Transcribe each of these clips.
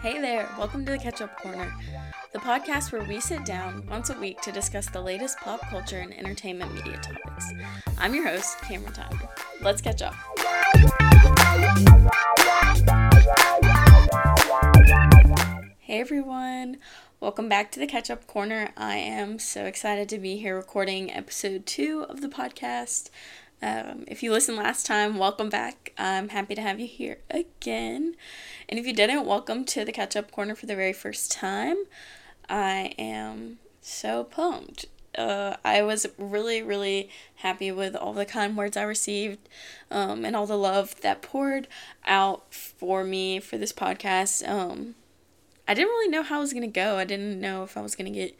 Hey there, welcome to the Catch Up Corner, the podcast where we sit down once a week to discuss the latest pop culture and entertainment media topics. I'm your host, Cameron Tyler. Let's catch up. Hey everyone, welcome back to the Catch Up Corner. I am so excited to be here recording episode two of the podcast. Um, if you listened last time, welcome back. I'm happy to have you here again. And if you didn't, welcome to the Catch Up Corner for the very first time. I am so pumped. Uh, I was really, really happy with all the kind words I received um, and all the love that poured out for me for this podcast. Um, I didn't really know how I was going to go. I didn't know if I was going to get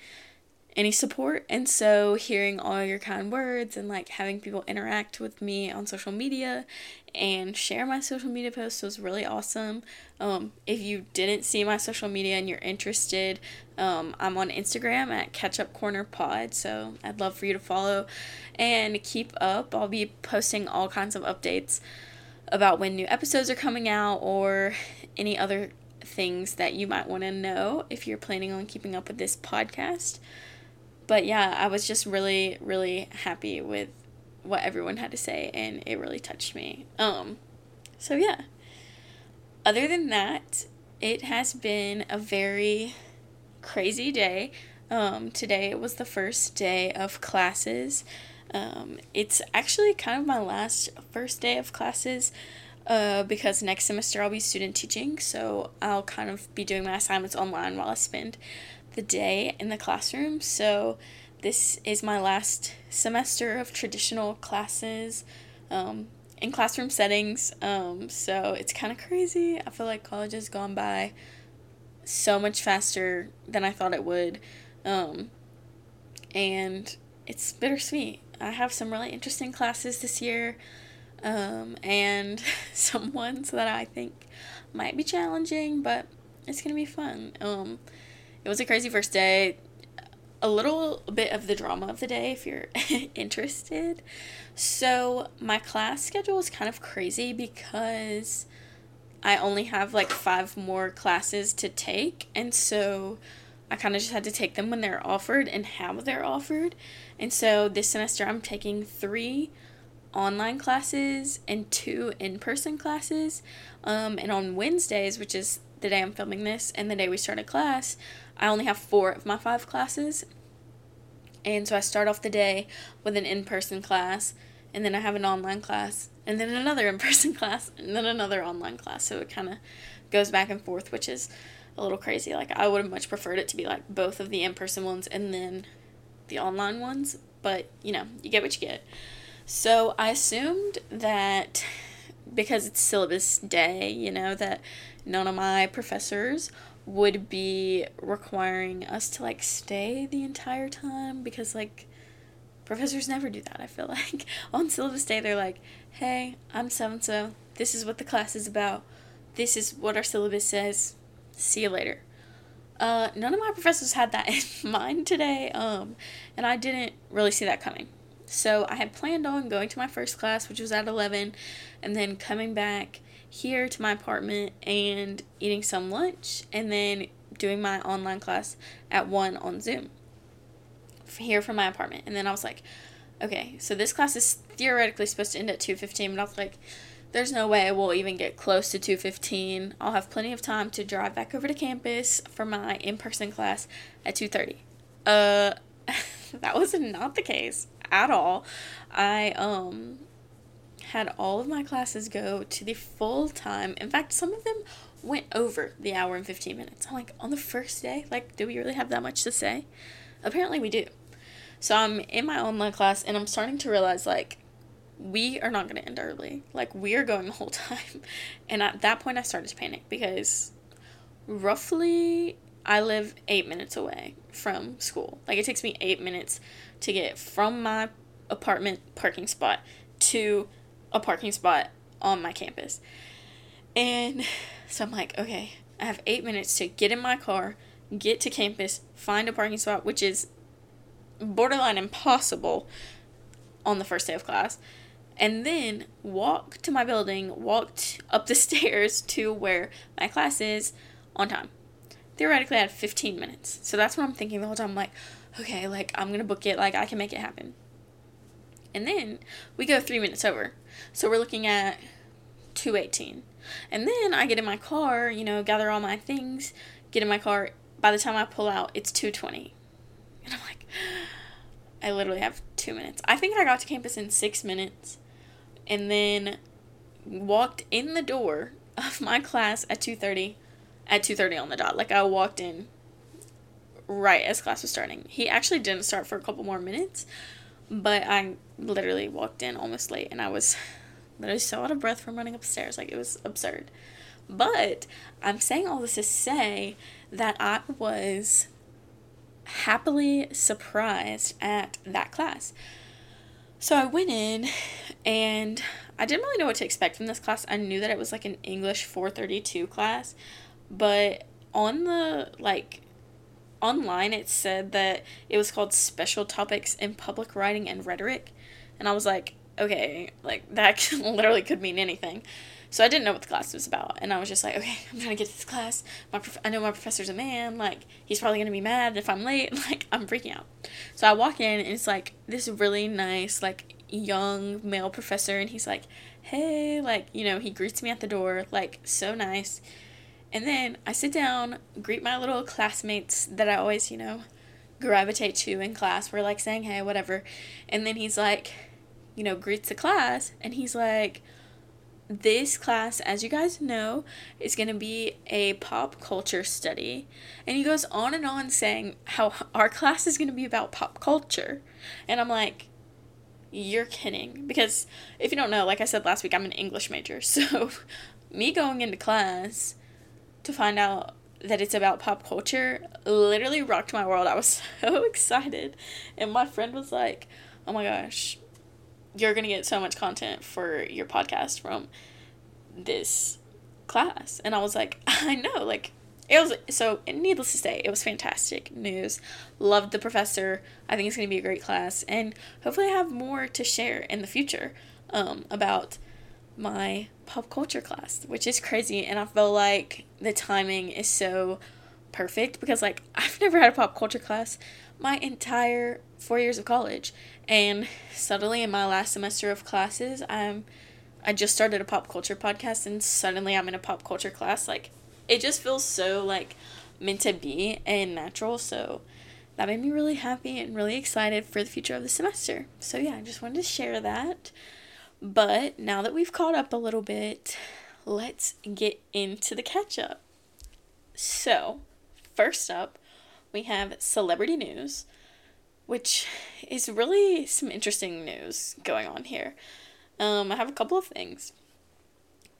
any support. And so hearing all your kind words and like having people interact with me on social media and share my social media posts was really awesome. Um, if you didn't see my social media and you're interested, um, I'm on Instagram at Catch Up Corner Pod. So I'd love for you to follow and keep up. I'll be posting all kinds of updates about when new episodes are coming out or any other things that you might want to know if you're planning on keeping up with this podcast but yeah, I was just really, really happy with what everyone had to say, and it really touched me. Um, so yeah. Other than that, it has been a very crazy day. Um, today was the first day of classes. Um, it's actually kind of my last first day of classes uh, because next semester I'll be student teaching, so I'll kind of be doing my assignments online while I spend the day in the classroom. So this is my last semester of traditional classes um, in classroom settings. Um, so it's kind of crazy. I feel like college has gone by so much faster than I thought it would. Um, and it's bittersweet. I have some really interesting classes this year um, and some ones that I think might be challenging, but it's to be fun. Um, it was a crazy first day. A little bit of the drama of the day if you're interested. So, my class schedule is kind of crazy because I only have like five more classes to take. And so, I kind of just had to take them when they're offered and how they're offered. And so, this semester, I'm taking three online classes and two in person classes. Um, and on Wednesdays, which is the day I'm filming this and the day we started class, I only have four of my five classes. And so I start off the day with an in person class, and then I have an online class, and then another in person class, and then another online class. So it kind of goes back and forth, which is a little crazy. Like, I would have much preferred it to be like both of the in person ones and then the online ones, but you know, you get what you get. So I assumed that because it's syllabus day, you know, that none of my professors would be requiring us to like stay the entire time because like professors never do that. I feel like on syllabus day they're like, "Hey, I'm so and so. This is what the class is about. This is what our syllabus says. See you later." Uh, none of my professors had that in mind today, um, and I didn't really see that coming. So I had planned on going to my first class, which was at 11, and then coming back here to my apartment and eating some lunch and then doing my online class at 1 on Zoom here from my apartment. And then I was like, okay, so this class is theoretically supposed to end at 2:15, but I was like there's no way we'll even get close to 2:15. I'll have plenty of time to drive back over to campus for my in-person class at 2:30. Uh that was not the case at all. I um had all of my classes go to the full time. In fact, some of them went over the hour and 15 minutes. I'm like, on the first day, like, do we really have that much to say? Apparently, we do. So I'm in my online class and I'm starting to realize, like, we are not going to end early. Like, we are going the whole time. And at that point, I started to panic because roughly I live eight minutes away from school. Like, it takes me eight minutes to get from my apartment parking spot to a parking spot on my campus. And so I'm like, okay, I have eight minutes to get in my car, get to campus, find a parking spot, which is borderline impossible on the first day of class and then walk to my building, walked up the stairs to where my class is on time. Theoretically, I had 15 minutes. So that's what I'm thinking the whole time. I'm like, okay, like, I'm going to book it. Like, I can make it happen. And then we go three minutes over. So we're looking at 218. And then I get in my car, you know, gather all my things, get in my car. By the time I pull out, it's 220. And I'm like, I literally have two minutes. I think I got to campus in six minutes and then walked in the door of my class at 2.30 at 2.30 on the dot. Like i walked in right as class was starting. He actually didn't start for a couple more minutes but i literally walked in almost late and i was literally so out of breath from running upstairs. Like it was absurd. But i'm saying all this to say that i was happily surprised at that class. So I went in and I didn't really know what to expect from this class. I knew that it was like an English 432 class, but on the like online it said that it was called Special Topics in Public Writing and Rhetoric. And I was like, okay, like that literally could mean anything. So I didn't know what the class was about, and I was just like, okay, I'm trying to get to this class. My prof- I know my professor's a man. Like he's probably gonna be mad if I'm late. Like I'm freaking out. So I walk in, and it's like this really nice, like young male professor, and he's like, hey, like you know, he greets me at the door, like so nice. And then I sit down, greet my little classmates that I always, you know, gravitate to in class. We're like saying hey, whatever. And then he's like, you know, greets the class, and he's like this class, as you guys know, is going to be a pop culture study. And he goes on and on saying how our class is going to be about pop culture. And I'm like, you're kidding. Because if you don't know, like I said last week, I'm an English major. So me going into class to find out that it's about pop culture literally rocked my world. I was so excited. And my friend was like, oh my gosh, you're going to get so much content for your podcast from this class. And I was like, I know, like, it was so needless to say, it was fantastic news. Loved the professor. I think it's going to be a great class. And hopefully, I have more to share in the future um, about my pop culture class, which is crazy. And I feel like the timing is so perfect because, like, I've never had a pop culture class my entire four years of college. And suddenly, in my last semester of classes, I'm I just started a pop culture podcast, and suddenly I'm in a pop culture class. Like, it just feels so like meant to be and natural. So that made me really happy and really excited for the future of the semester. So yeah, I just wanted to share that. But now that we've caught up a little bit, let's get into the catch up. So, first up, we have celebrity news which is really some interesting news going on here. Um, I have a couple of things.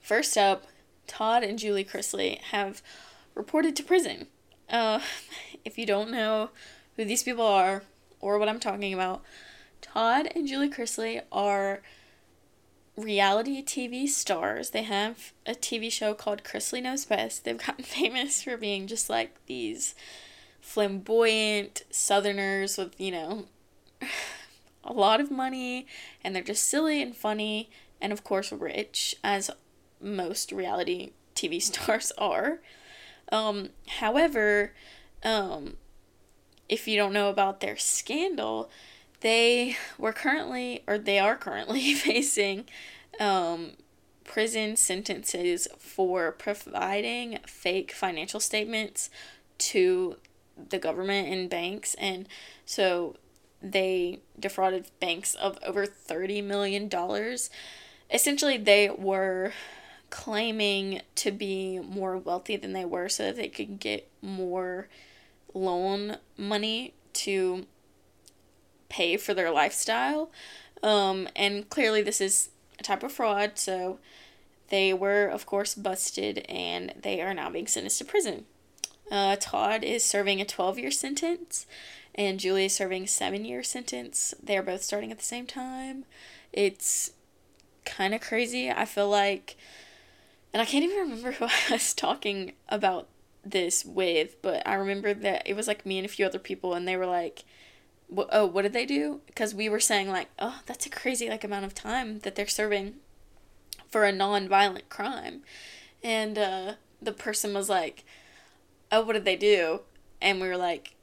First up, Todd and Julie Chrisley have reported to prison. Uh, if you don't know who these people are or what I'm talking about, Todd and Julie Chrisley are reality TV stars. They have a TV show called Chrisley Knows Best. They've gotten famous for being just like these flamboyant Southerners with, you know, a lot of money, and they're just silly and funny, and of course, rich, as most reality TV stars are. Um, however, um, if you don't know about their scandal, they were currently, or they are currently facing um, prison sentences for providing fake financial statements to the government and banks. And so they defrauded banks of over 30 million dollars. Essentially they were claiming to be more wealthy than they were so that they could get more loan money to pay for their lifestyle um, and clearly this is a type of fraud so they were of course busted and they are now being sentenced to prison uh, Todd is serving a 12 year sentence, and Julie is serving a seven year sentence. They are both starting at the same time. It's kind of crazy. I feel like, and I can't even remember who I was talking about this with, but I remember that it was like me and a few other people, and they were like, oh, what did they do? Because we were saying like, oh, that's a crazy like amount of time that they're serving for a non-violent crime, and uh, the person was like, oh, what did they do? And we were like,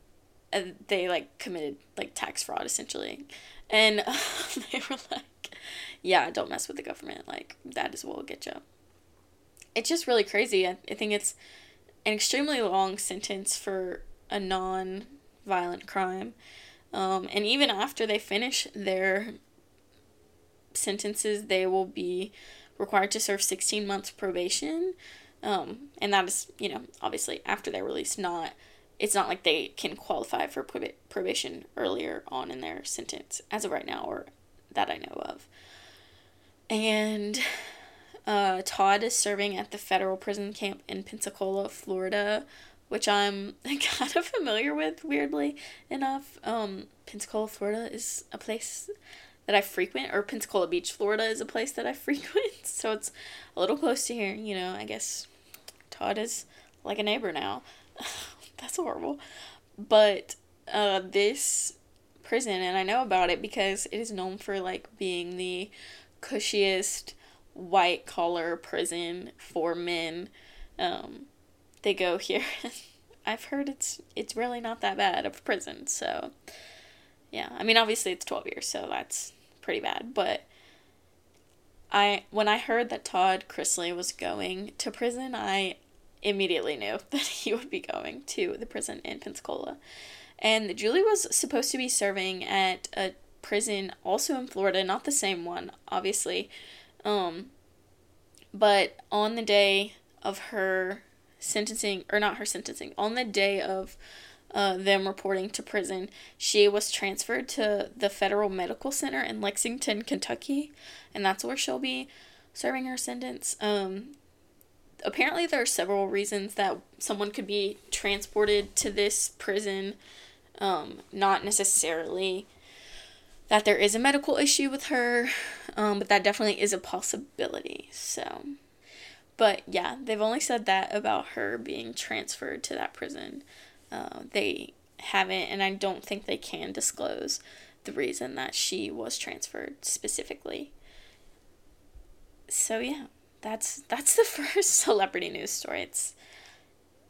uh, they like committed like tax fraud essentially, and uh, they were like, yeah, don't mess with the government. Like that is what will get you. It's just really crazy. I, I think it's an extremely long sentence for a non-violent crime um, and even after they finish their sentences, they will be required to serve 16 months probation. Um, and that is, you know, obviously after they're released, not, it's not like they can qualify for prob- probation earlier on in their sentence as of right now, or that I know of. And uh, Todd is serving at the federal prison camp in Pensacola, Florida, which I'm kind of familiar with, weirdly enough. Um, Pensacola, Florida is a place that I frequent, or Pensacola Beach, Florida is a place that I frequent. So it's a little close to here. You know, I guess Todd is like a neighbor now. That's horrible. But uh, this prison, and I know about it because it is known for like being the cushiest white collar prison for men. Um, they go here. I've heard it's it's really not that bad of prison. So, yeah. I mean, obviously it's 12 years, so that's pretty bad, but I when I heard that Todd Chrisley was going to prison, I immediately knew that he would be going to the prison in Pensacola. And Julie was supposed to be serving at a prison also in Florida, not the same one, obviously. Um, but on the day of her sentencing, or not her sentencing, on the day of uh, them reporting to prison, she was transferred to the Federal Medical Center in Lexington, Kentucky, and that's where she'll be serving her sentence. Um, apparently, there are several reasons that someone could be transported to this prison, um, not necessarily that there is a medical issue with her, um, but that definitely is a possibility. So. But yeah, they've only said that about her being transferred to that prison. Uh, they haven't, and I don't think they can disclose the reason that she was transferred specifically. So yeah, that's that's the first celebrity news story. It's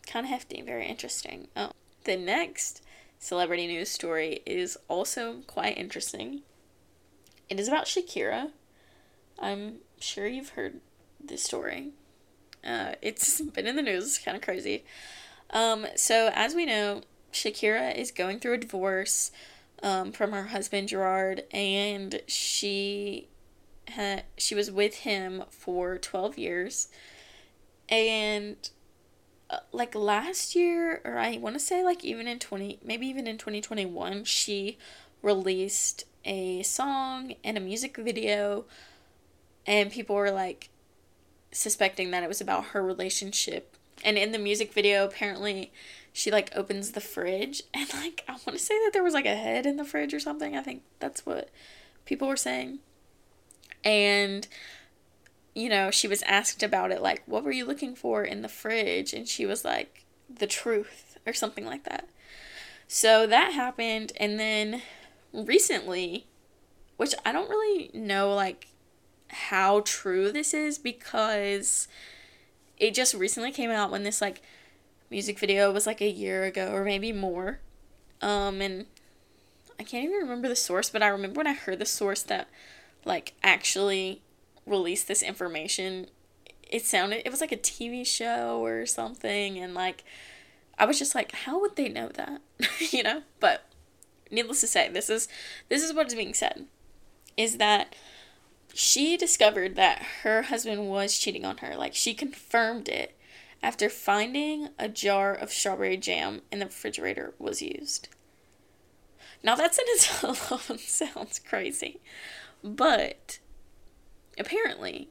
kind of hefty, very interesting. Oh, the next celebrity news story is also quite interesting. It is about Shakira. I'm sure you've heard this story. Uh, it's been in the news. It's kind of crazy. Um, so as we know, Shakira is going through a divorce um, from her husband Gerard, and she had she was with him for twelve years, and uh, like last year, or I want to say like even in twenty, maybe even in twenty twenty one, she released a song and a music video, and people were like, suspecting that it was about her relationship. And in the music video, apparently, she like opens the fridge and like I want to say that there was like a head in the fridge or something. I think that's what people were saying. And you know, she was asked about it like, "What were you looking for in the fridge?" and she was like, "The truth" or something like that. So that happened and then recently, which I don't really know like how true this is because it just recently came out when this like music video was like a year ago or maybe more. Um and I can't even remember the source, but I remember when I heard the source that like actually released this information, it sounded it was like a TV show or something and like I was just like how would they know that? you know? But needless to say, this is this is what is being said is that she discovered that her husband was cheating on her. Like, she confirmed it after finding a jar of strawberry jam in the refrigerator was used. Now, that sentence alone sounds crazy, but apparently,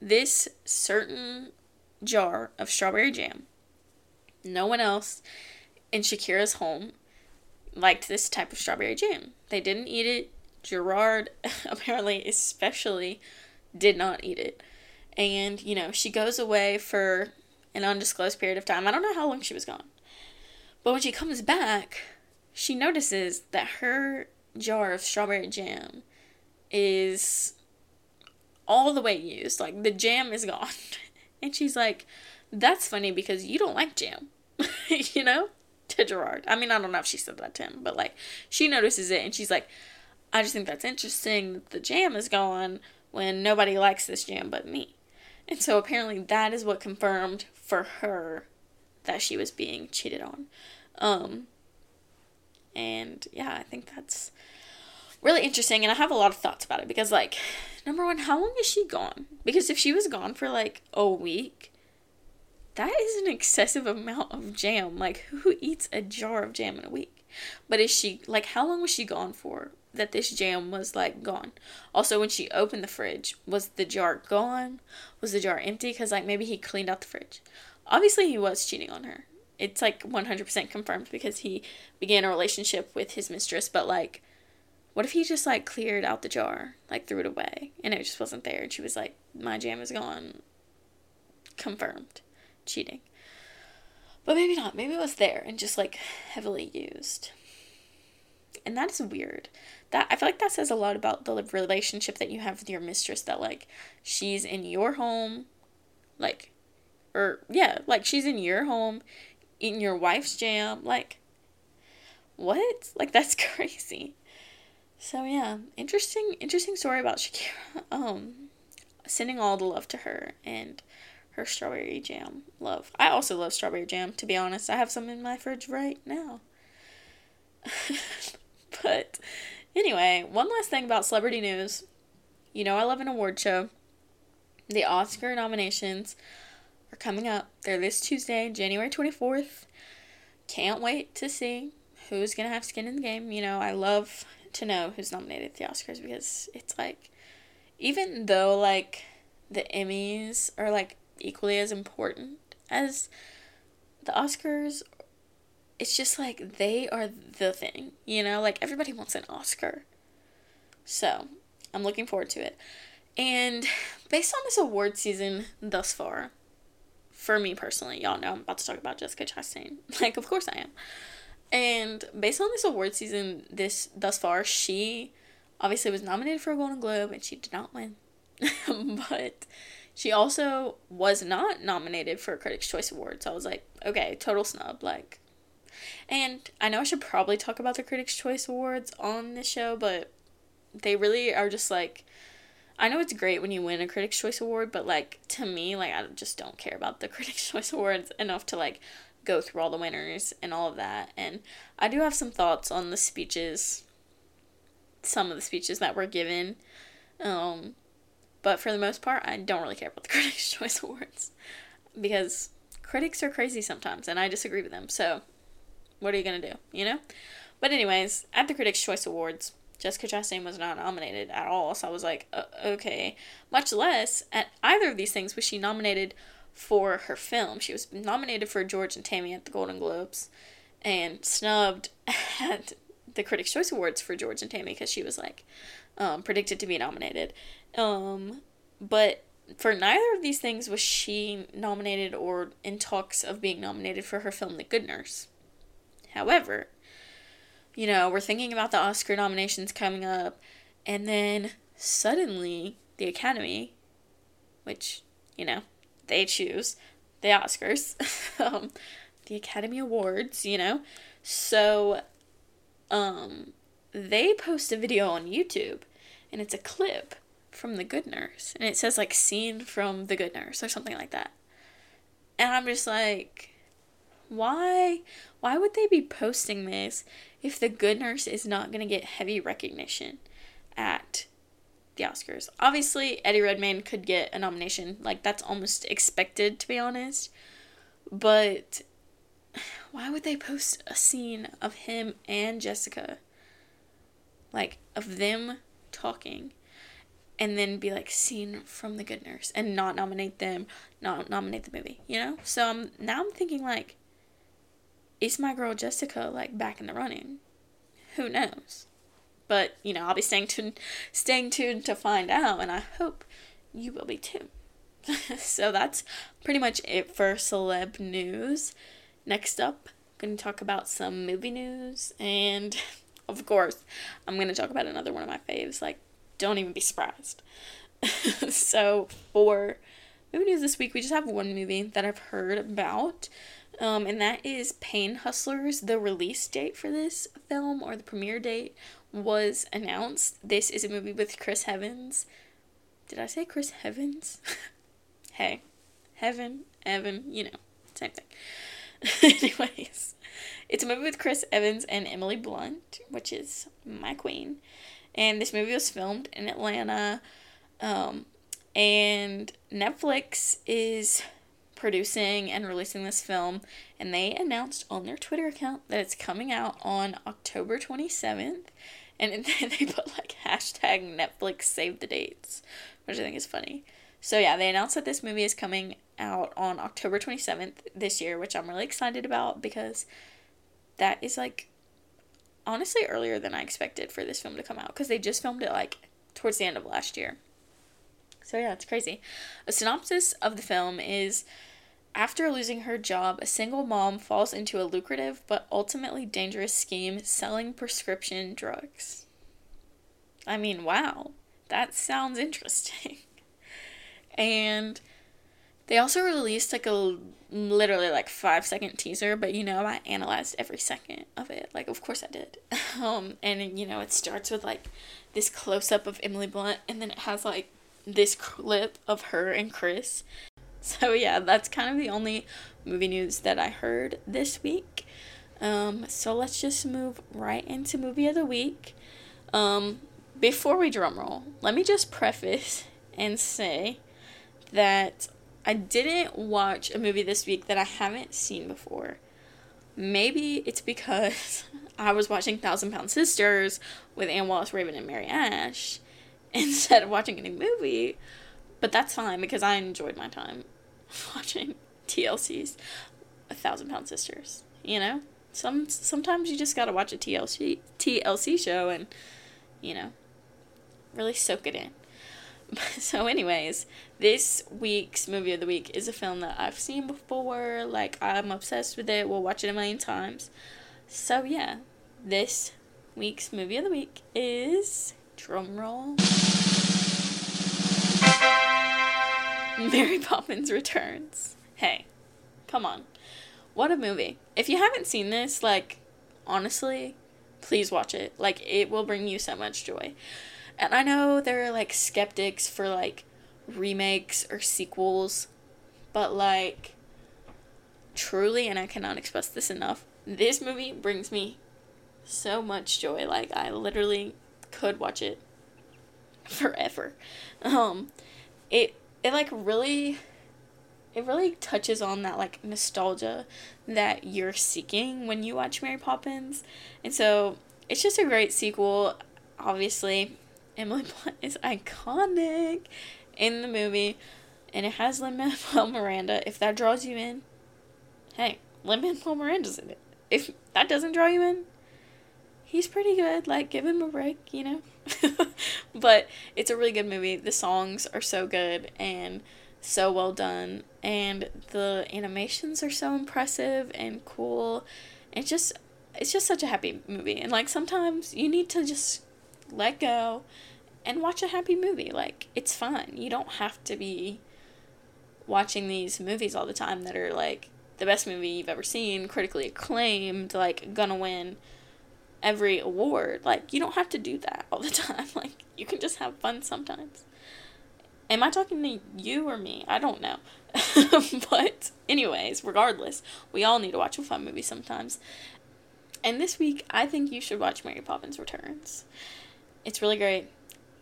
this certain jar of strawberry jam, no one else in Shakira's home liked this type of strawberry jam. They didn't eat it, Gerard apparently especially did not eat it. And, you know, she goes away for an undisclosed period of time. I don't know how long she was gone. But when she comes back, she notices that her jar of strawberry jam is all the way used. Like the jam is gone. and she's like, That's funny because you don't like jam. you know? To Gerard. I mean, I don't know if she said that to him, but like she notices it and she's like, I just think that's interesting that the jam is gone when nobody likes this jam but me. And so apparently that is what confirmed for her that she was being cheated on. Um and yeah, I think that's really interesting and I have a lot of thoughts about it because like number 1, how long is she gone? Because if she was gone for like a week, that is an excessive amount of jam. Like who eats a jar of jam in a week? But is she like how long was she gone for? That this jam was like gone. Also, when she opened the fridge, was the jar gone? Was the jar empty? Because like maybe he cleaned out the fridge. Obviously, he was cheating on her. It's like 100% confirmed because he began a relationship with his mistress, but like, what if he just like cleared out the jar, like threw it away, and it just wasn't there? And she was like, my jam is gone. Confirmed. Cheating. But maybe not. Maybe it was there and just like heavily used. And that is weird that I feel like that says a lot about the relationship that you have with your mistress that like she's in your home like or yeah, like she's in your home eating your wife's jam like what? Like that's crazy. So yeah, interesting interesting story about Shakira. Um sending all the love to her and her strawberry jam love. I also love strawberry jam, to be honest. I have some in my fridge right now. but Anyway, one last thing about celebrity news. You know, I love an award show. The Oscar nominations are coming up. They're this Tuesday, January 24th. Can't wait to see who's going to have skin in the game. You know, I love to know who's nominated at the Oscars because it's like, even though like the Emmys are like equally as important as the Oscars it's just like they are the thing, you know? Like everybody wants an Oscar. So, I'm looking forward to it. And based on this award season thus far, for me personally, y'all know I'm about to talk about Jessica Chastain. Like, of course I am. And based on this award season this thus far, she obviously was nominated for a Golden Globe and she did not win. but she also was not nominated for a Critics' Choice Award. So I was like, okay, total snub. Like, and I know I should probably talk about the Critics' Choice Awards on this show, but they really are just like I know it's great when you win a Critics' Choice Award, but like to me, like I just don't care about the Critics' Choice Awards enough to like go through all the winners and all of that. And I do have some thoughts on the speeches, some of the speeches that were given. Um, but for the most part, I don't really care about the Critics' Choice Awards because critics are crazy sometimes, and I disagree with them. So what are you gonna do? You know? But anyways, at the Critics' Choice Awards, Jessica Chastain was not nominated at all. So I was like, uh, okay. Much less at either of these things was she nominated for her film. She was nominated for George and Tammy at the Golden Globes, and snubbed at the Critics' Choice Awards for George and Tammy because she was like um, predicted to be nominated. Um, but for neither of these things was she nominated or in talks of being nominated for her film The Good Nurse. However, you know, we're thinking about the Oscar nominations coming up, and then suddenly the Academy, which, you know, they choose the Oscars, um, the Academy Awards, you know, so um, they post a video on YouTube, and it's a clip from The Good Nurse, and it says like scene from The Good Nurse or something like that. And I'm just like, why why would they be posting this if the good nurse is not going to get heavy recognition at the Oscars? Obviously, Eddie Redmayne could get a nomination. Like that's almost expected to be honest. But why would they post a scene of him and Jessica? Like of them talking and then be like scene from the good nurse and not nominate them not nominate the movie you know so I'm, now i'm thinking like is my girl Jessica like back in the running? Who knows? But you know, I'll be staying tuned, staying tuned to find out, and I hope you will be too. so that's pretty much it for celeb news. Next up, I'm going to talk about some movie news, and of course, I'm going to talk about another one of my faves. Like, don't even be surprised. so, for movie news this week, we just have one movie that I've heard about, um, and that is Pain Hustlers. The release date for this film, or the premiere date, was announced. This is a movie with Chris Evans. Did I say Chris Evans? hey, Heaven, Evan, you know, same thing. Anyways, it's a movie with Chris Evans and Emily Blunt, which is my queen. And this movie was filmed in Atlanta. Um, and Netflix is producing and releasing this film. And they announced on their Twitter account that it's coming out on October 27th. And they put like hashtag Netflix save the dates, which I think is funny. So yeah, they announced that this movie is coming out on October 27th this year, which I'm really excited about because that is like honestly earlier than I expected for this film to come out because they just filmed it like towards the end of last year. So yeah, it's crazy. A synopsis of the film is after losing her job, a single mom falls into a lucrative but ultimately dangerous scheme selling prescription drugs. I mean, wow. That sounds interesting. and they also released like a literally like five second teaser, but you know I analyzed every second of it. Like of course I did. Um, and you know it starts with like this close up of Emily Blunt, and then it has like this clip of her and Chris. So yeah, that's kind of the only movie news that I heard this week. Um, so let's just move right into movie of the week. Um, before we drum roll, let me just preface and say that I didn't watch a movie this week that I haven't seen before. Maybe it's because I was watching Thousand Pound Sisters with Anne Wallace Raven and Mary Ash instead of watching any movie. But that's fine because I enjoyed my time watching TLC's A Thousand Pound Sisters. You know? Some sometimes you just gotta watch a TLC TLC show and, you know, really soak it in. so anyways this week's movie of the week is a film that i've seen before like i'm obsessed with it we'll watch it a million times so yeah this week's movie of the week is drumroll mary poppins returns. Hey come on. What a movie. If you haven't seen this like honestly please watch it. Like it will bring you so much joy. And I know there are like skeptics for like remakes or sequels, but like truly, and I cannot express this enough, this movie brings me so much joy. Like I literally could watch it forever. Um it it like really it really touches on that like nostalgia that you're seeking when you watch Mary Poppins. And so it's just a great sequel. Obviously, Emily Blunt is iconic in the movie, and it has Lin Manuel Miranda. If that draws you in, hey, Lin Manuel Miranda's in it. If that doesn't draw you in, he's pretty good. Like, give him a break, you know? but it's a really good movie. The songs are so good and so well done, and the animations are so impressive and cool. It's just, it's just such a happy movie. And like sometimes you need to just let go and watch a happy movie. Like, it's fun. You don't have to be watching these movies all the time that are like the best movie you've ever seen, critically acclaimed, like gonna win every award. Like, you don't have to do that all the time. Like, you can just have fun sometimes. Am I talking to you or me? I don't know. but, anyways, regardless, we all need to watch a fun movie sometimes. And this week, I think you should watch Mary Poppins Returns. It's really great.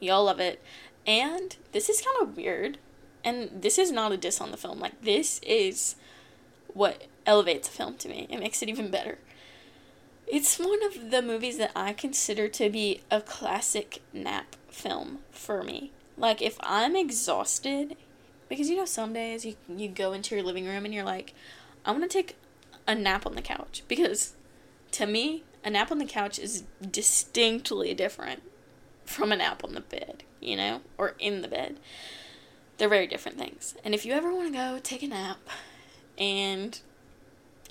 Y'all love it. And this is kind of weird. And this is not a diss on the film. Like, this is what elevates a film to me. It makes it even better. It's one of the movies that I consider to be a classic nap film for me. Like, if I'm exhausted, because you know, some days you, you go into your living room and you're like, I'm gonna take a nap on the couch. Because to me, a nap on the couch is distinctly different from a nap on the bed, you know, or in the bed. They're very different things. And if you ever want to go take a nap and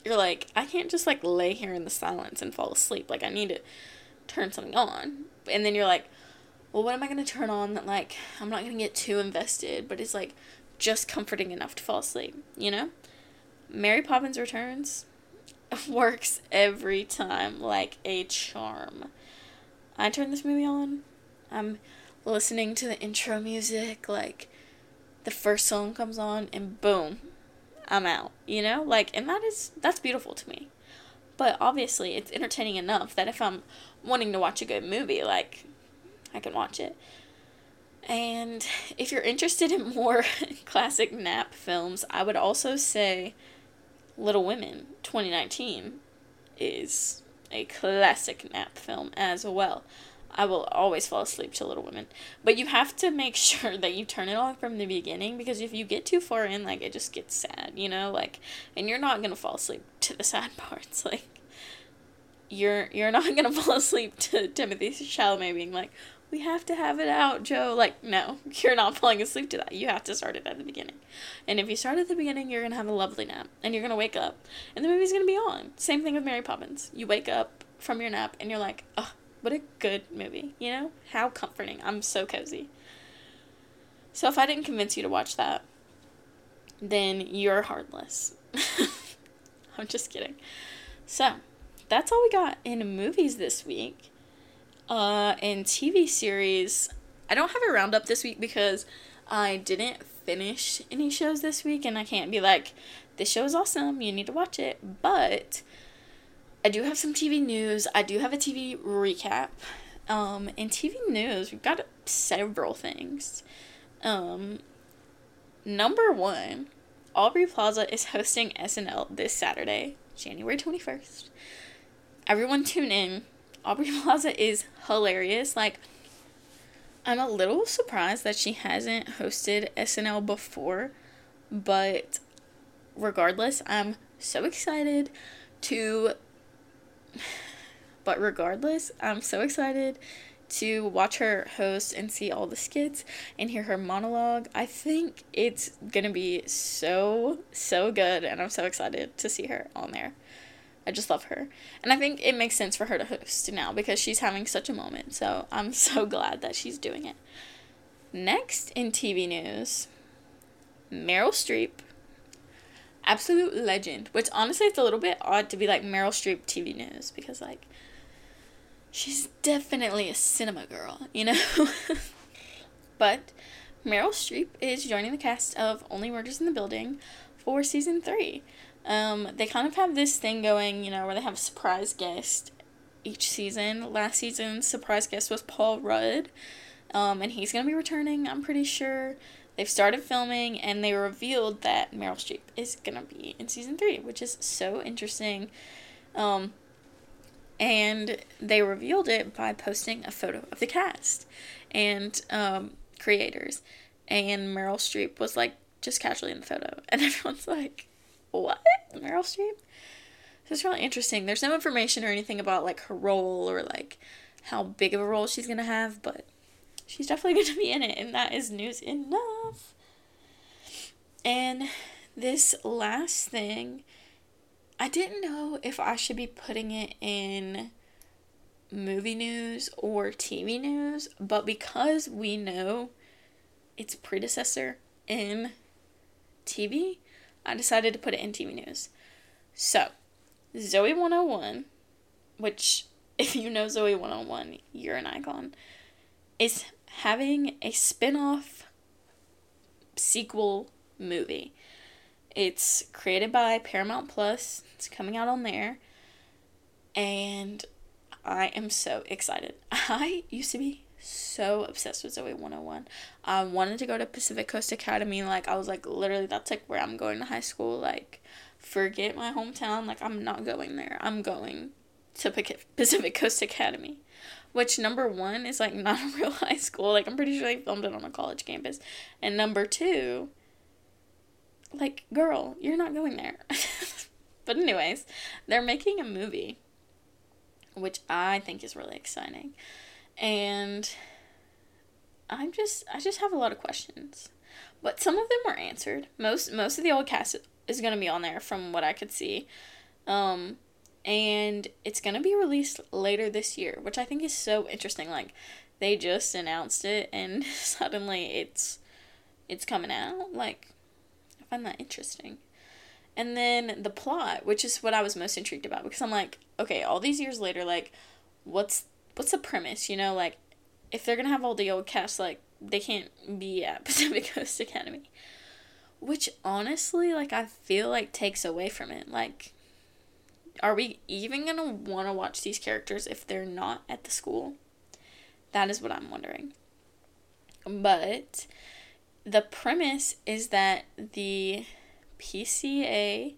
you're like, I can't just like lay here in the silence and fall asleep. Like I need to turn something on. And then you're like, well, what am I going to turn on that like I'm not going to get too invested, but it's like just comforting enough to fall asleep, you know? Mary Poppins Returns works every time like a charm. I turn this movie on, I'm listening to the intro music, like the first song comes on, and boom, I'm out, you know? Like, and that is, that's beautiful to me. But obviously, it's entertaining enough that if I'm wanting to watch a good movie, like, I can watch it. And if you're interested in more classic nap films, I would also say Little Women 2019 is a classic nap film as well. I will always fall asleep to Little Women. But you have to make sure that you turn it on from the beginning because if you get too far in, like, it just gets sad, you know? Like, and you're not gonna fall asleep to the sad parts. Like, you're you're not gonna fall asleep to Timothée Chalamet being like, we have to have it out, Jo. Like, no, you're not falling asleep to that. You have to start it at the beginning. And if you start at the beginning, you're gonna have a lovely nap. And you're gonna wake up and the movie's gonna be on. Same thing with Mary Poppins. You wake up from your nap and you're like, oh, what a good movie, you know? How comforting. I'm so cozy. So if I didn't convince you to watch that, then you're heartless. I'm just kidding. So, that's all we got in movies this week. Uh, in TV series, I don't have a roundup this week because I didn't finish any shows this week, and I can't be like, this show is awesome, you need to watch it. But I do have some TV news. I do have a TV recap. Um, in TV news, we've got several things. Um, number one, Aubrey Plaza is hosting SNL this Saturday, January 21st. Everyone tune in. Aubrey Plaza is hilarious. Like, I'm a little surprised that she hasn't hosted SNL before, but regardless, I'm so excited to but regardless, I'm so excited to watch her host and see all the skits and hear her monologue. I think it's gonna be so, so good, and I'm so excited to see her on there. I just love her. And I think it makes sense for her to host now because she's having such a moment. So I'm so glad that she's doing it. Next in TV news, Meryl Streep absolute legend. Which honestly, it's a little bit odd to be like Meryl Streep TV news because like she's definitely a cinema girl, you know. but Meryl Streep is joining the cast of Only Murders in the Building for season three. Um, they kind of have this thing going, you know, where they have a surprise guest each season. Last season's surprise guest was Paul Rudd, um, and he's gonna be returning. I'm pretty sure. They've started filming and they revealed that Meryl Streep is gonna be in season three, which is so interesting. Um, and they revealed it by posting a photo of the cast and um, creators. And Meryl Streep was like just casually in the photo, and everyone's like, "What, Meryl Streep?" So it's really interesting. There's no information or anything about like her role or like how big of a role she's gonna have, but she's definitely going to be in it, and that is news enough. And this last thing, I didn't know if I should be putting it in movie news or TV news, but because we know its predecessor in TV, I decided to put it in TV news. So, Zoey 101, which, if you know Zoey 101, you're an icon, is having a spin-off sequel movie. It's created by Paramount Plus. It's coming out on there. And I am so excited. I used to be so obsessed with Zoey 101. I wanted to go to Pacific Coast Academy. Like, I was like, literally, that's like where I'm going to high school. Like, forget my hometown. Like, I'm not going there. I'm going to Pacific Coast Academy which number one is like not a real high school. Like I'm pretty sure they filmed it on a college campus. And number two, like, girl, you're not going there. but anyways, they're making a movie, which I think is really exciting. And I'm just I just have a lot of questions. But some of them were answered. Most most of the old cast is gonna be on there from what I could see. Um, and it's gonna be released later this year, which I think is so interesting. Like, they just announced it, and suddenly it's it's coming out. Like, I find that interesting. And then the plot, which is what I was most intrigued about, because I'm like, okay, all these years later, like, what's what's the premise? You know, like, if they're gonna have all the old cast, like, they can't be at Pacific Coast Academy. Which honestly, like, I feel like takes away from it. Like, are we even gonna want to watch these characters if they're not at the school? That is what I'm wondering. But the premise is that the PCA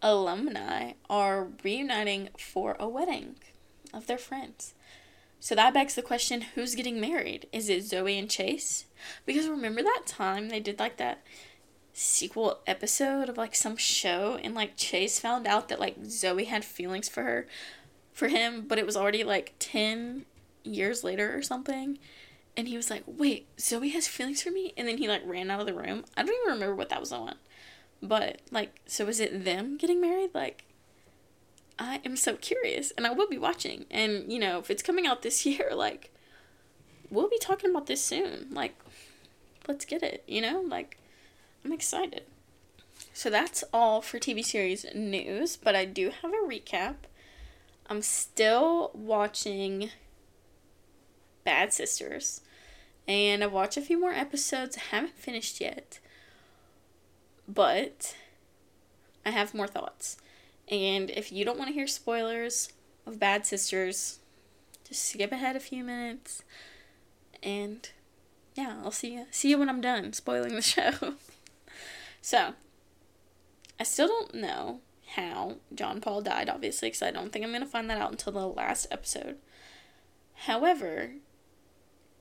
alumni are reuniting for a wedding of their friends. So that begs the question who's getting married? Is it Zoey and Chase? Because remember that time they did like that sequel episode of like some show and like Chase found out that like Zoey had feelings for her for him, but it was already like 10 years later or something. And he was like, "Wait, Zoey has feelings for me?" And then he like ran out of the room. I don't even remember what that was on. But like so is it them getting married? Like I am so curious and I will be watching. And you know, if it's coming out this year, like we'll be talking about this soon. Like let's get it, you know? Like I'm excited. So that's all for TV series news, but I do have a recap. I'm still watching Bad Sisters, and I've watched a few more episodes. I haven't finished yet, but I have more thoughts. And if you don't want to hear spoilers of Bad Sisters, just skip ahead a few minutes, and yeah, I'll see you see you when I'm done spoiling the show. So, I still don't know how John Paul died, obviously, because I don't think I'm going to find that out until the last episode. However,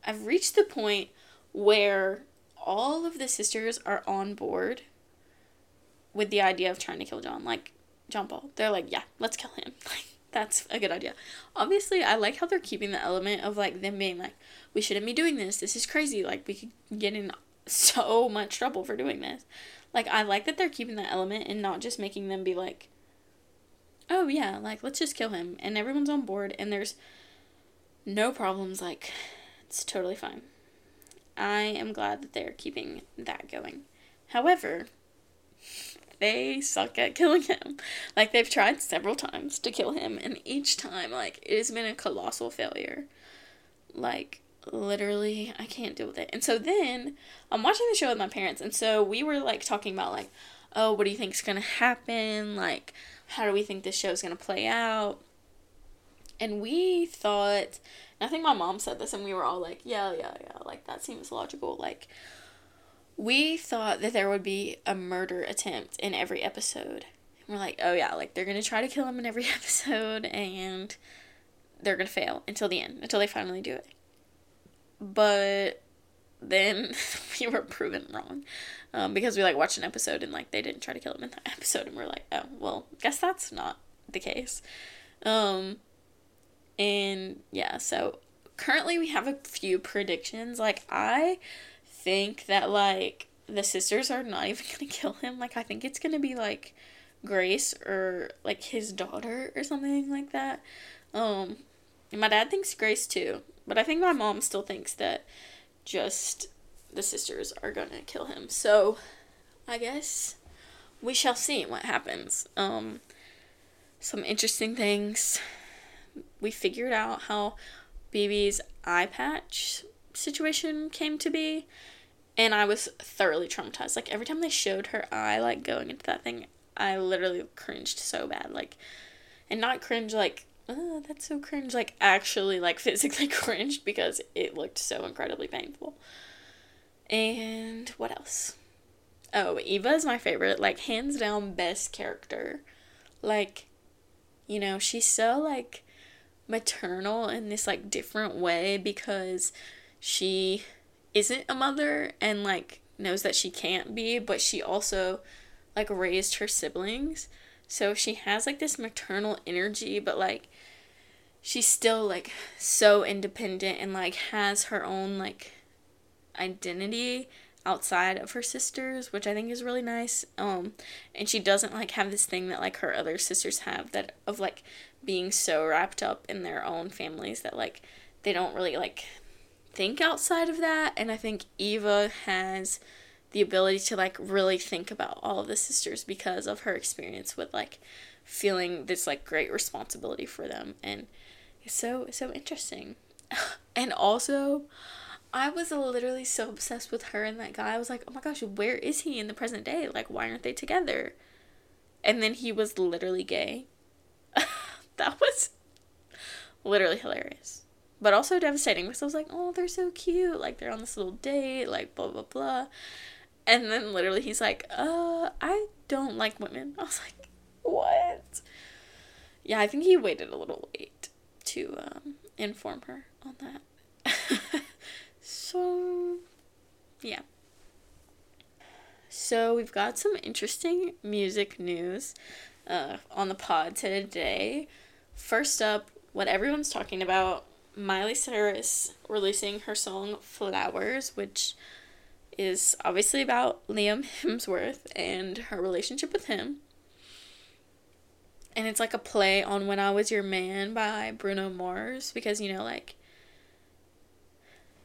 I've reached the point where all of the sisters are on board with the idea of trying to kill John. Like, John Paul. They're like, yeah, let's kill him. Like, that's a good idea. Obviously, I like how they're keeping the element of, like, them being like, we shouldn't be doing this. This is crazy. Like, we could get in so much trouble for doing this. Like I like that they're keeping that element and not just making them be like, oh yeah, like let's just kill him and everyone's on board and there's no problems. Like it's totally fine. I am glad that they're keeping that going. However, they suck at killing him. Like they've tried several times to kill him and each time like it has been a colossal failure. Like literally I can't deal with it. And so then I'm watching the show with my parents and so we were like talking about like, oh, what do you think's gonna happen? Like, how do we think this show's gonna play out? And we thought I think my mom said this and we were all like, Yeah, yeah, yeah, like that seems logical. Like we thought that there would be a murder attempt in every episode. And we're like, oh yeah, like they're gonna try to kill him in every episode and they're gonna fail until the end, until they finally do it but then we were proven wrong um, because we like watched an episode and like they didn't try to kill him in that episode and we're like oh well guess that's not the case. Um and yeah so currently we have a few predictions. Like i think that like the sisters are not even gonna kill him. Like i think it's gonna be like grace or like his daughter or something like that. Um and my dad thinks grace too but I think my mom still thinks that just the sisters are gonna kill him. So I guess we shall see what happens. Um, some interesting things. We figured out how Bibi's eye patch situation came to be, and I was thoroughly traumatized. Like every time they showed her eye like going into that thing, I literally cringed so bad. Like, and not cringe like oh, that's so cringe. Like, actually, like, physically cringed because it looked so incredibly painful. And what else? Oh, Eva is my favorite. Like, hands down, best character. Like, you know, she's so, like, maternal in this, like, different way because she isn't a mother and, like, knows that she can't be, but she also, like, raised her siblings. So she has like this maternal energy, but like she's still like so independent and like has her own like identity outside of her sisters, which I think is really nice. Um, and she doesn't like have this thing that like her other sisters have that of like being so wrapped up in their own families that like they don't really like think outside of that. And I think Eva has the ability to like really think about all of the sisters because of her experience with like feeling this like great responsibility for them and so so interesting and also I was literally so obsessed with her and that guy. I was like, oh my gosh, where is he in the present day? Like, why aren't they together? And then he was literally gay. that was literally hilarious. But also devastating because I was like, oh, they're so cute. Like, they're on this little date, like, blah, blah, blah. And then literally he's like, uh, I don't like women. I was like, what? Yeah, I think he waited a little late to um, inform her on that. So, yeah. So, we've got some interesting music news uh, on the pod today. First up, what everyone's talking about Miley Cyrus releasing her song Flowers, which is obviously about Liam Hemsworth and her relationship with him. And it's like a play on When I Was Your Man by Bruno Mars because, you know, like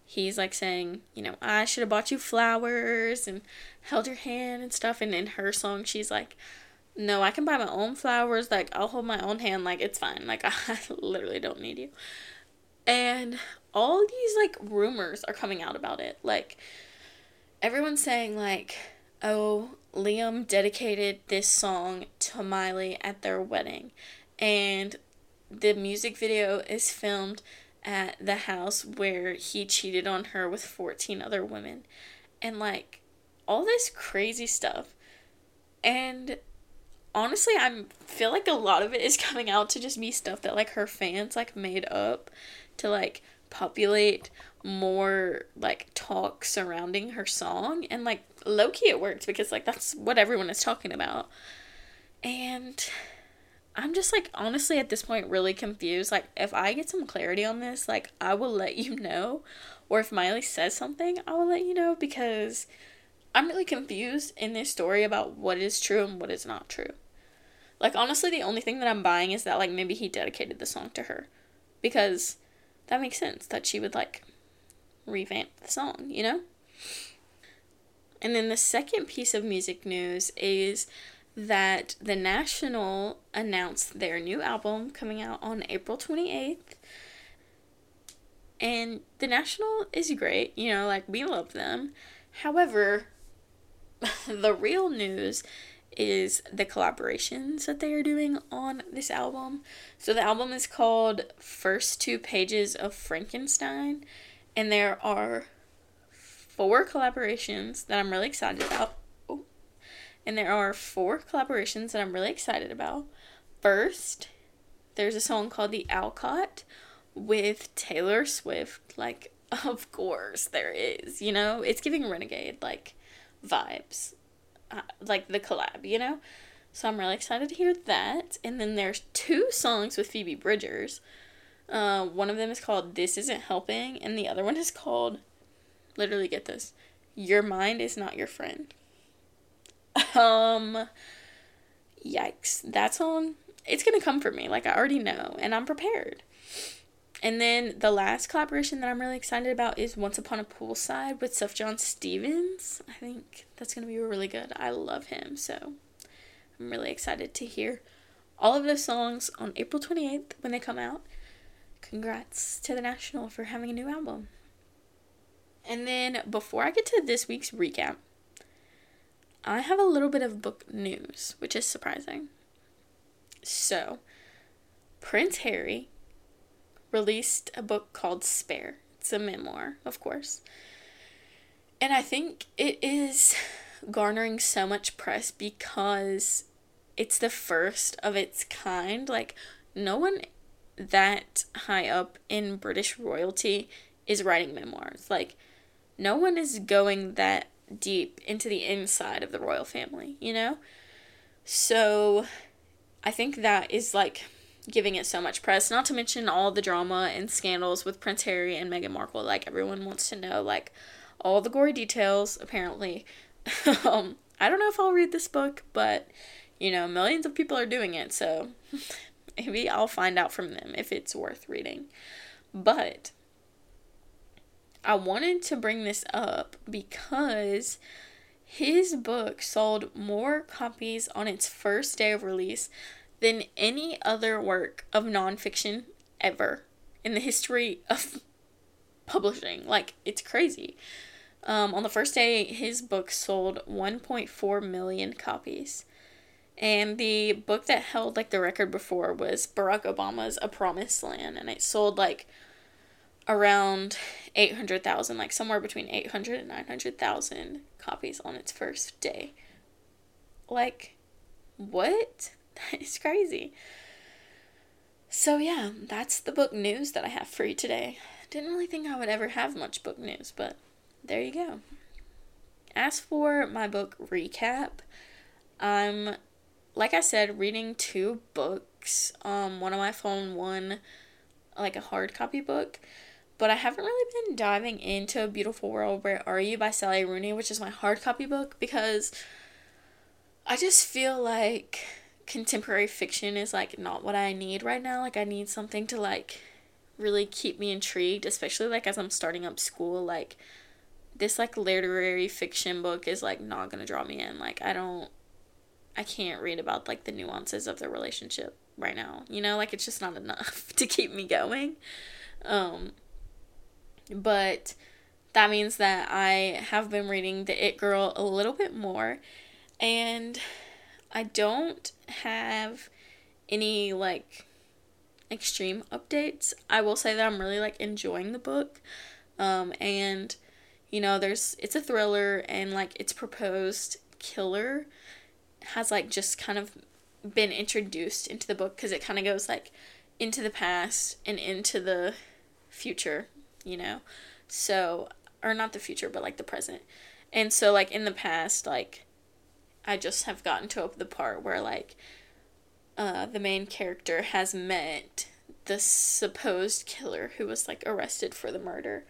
he's like saying, you know, I should have bought you flowers and held your hand and stuff. And in her song, she's like, no, I can buy my own flowers. Like, I'll hold my own hand. Like, it's fine. Like, I literally don't need you. And all these, like, rumors are coming out about it. Like, everyone's saying, like, oh, Liam dedicated this song to Miley at their wedding. And the music video is filmed at the house where he cheated on her with 14 other women and like all this crazy stuff and honestly i feel like a lot of it is coming out to just be stuff that like her fans like made up to like populate more like talk surrounding her song and like low-key it worked because like that's what everyone is talking about and I'm just like honestly at this point really confused. Like if I get some clarity on this, like I will let you know. Or if Miley says something, I will let you know because I'm really confused in this story about what is true and what is not true. Like honestly the only thing that I'm buying is that like maybe he dedicated the song to her. Because that makes sense that she would like revamp the song, you know? And then the second piece of music news is that The National announced their new album coming out on April 28th. And The National is great, you know, like we love them. However, the real news is the collaborations that they are doing on this album. So the album is called First Two Pages of Frankenstein, and there are four collaborations that I'm really excited about and there are four collaborations that I'm really excited about. First, there's a song called The Alcott with Taylor Swift. Like, of course there is, you know? It's giving Renegade, like, vibes. Uh, like the collab, you know? So I'm really excited to hear that. And then there's two songs with Phoebe Bridgers. Uh, one of them is called This Isn't Helping, and the other one is called, literally get this, Your Mind Is Not Your Friend. Um, yikes. That song, it's gonna come for me. Like, I already know, and I'm prepared. And then the last collaboration that I'm really excited about is Once Upon a Poolside with Sufjan Stevens. I think that's gonna be really good. I love him, so I'm really excited to hear all of those songs on April 28th when they come out. Congrats to The National for having a new album. And then before I get to this week's recap, I have a little bit of book news, which is surprising. So, Prince Harry released a book called Spare. It's a memoir, of course. And I think it is garnering so much press because it's the first of its kind. Like, no one that high up in British royalty is writing memoirs. Like, no one is going that deep into the inside of the royal family, you know? So I think that is like giving it so much press, not to mention all the drama and scandals with Prince Harry and Meghan Markle. Like everyone wants to know like all the gory details, apparently. um, I don't know if I'll read this book, but you know, millions of people are doing it, so maybe I'll find out from them if it's worth reading. But I wanted to bring this up because his book sold more copies on its first day of release than any other work of nonfiction ever in the history of publishing. Like, it's crazy. Um, on the first day, his book sold 1.4 million copies. And the book that held like the record before was Barack Obama's A Promised Land, and it sold like around 800,000, like somewhere between 800 and 900,000 copies on its first day. Like, what? That is crazy. So, yeah, that's the book news that I have for you today. Didn't really think I would ever have much book news, but there you go. As for my book recap, I'm, like I said, reading two books. Um, one on my phone, one like a hard copy book. But I haven't really been diving into A Beautiful World, Where Are You by Sally Rooney, which is my hard copy book, because I just feel like contemporary fiction is like not what I need right now. Like I need something to like really keep me intrigued, especially like as I'm starting up school. Like this like literary fiction book is like not gonna draw me in. Like I don't I can't read about like the nuances of the relationship right now. You know, like it's just not enough to keep me going. Um but that means that I have been reading The It Girl a little bit more, and I don't have any like extreme updates. I will say that I'm really like enjoying the book. Um, and you know, there's it's a thriller and like its proposed killer has like just kind of been introduced into the book because it kind of goes like into the past and into the future you know? So, or not the future, but like the present. And so, like, in the past, like, I just have gotten to the part where, like, uh, the main character has met the supposed killer who was, like, arrested for the murder.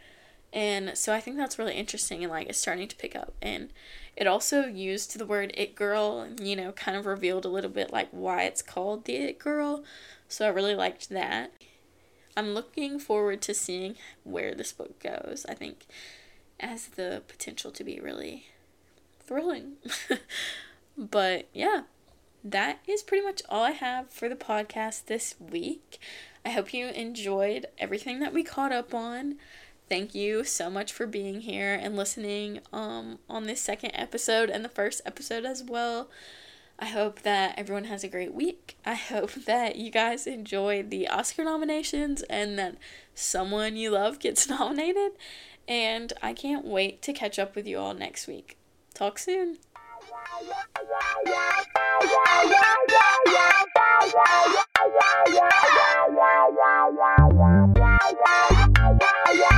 And so I think that's really interesting and, like, it's starting to pick up. And it also used the word it girl, you know, kind of revealed a little bit, like, why it's called the it girl. So I really liked that. I'm looking forward to seeing where this book goes. I think has the potential to be really thrilling. but yeah, that is pretty much all I have for the podcast this week. I hope you enjoyed everything that we caught up on. Thank you so much for being here and listening um, on this second episode and the first episode as well. I hope that everyone has a great week. I hope that you guys enjoy the Oscar nominations and that someone you love gets nominated. And I can't wait to catch up with you all next week. Talk soon.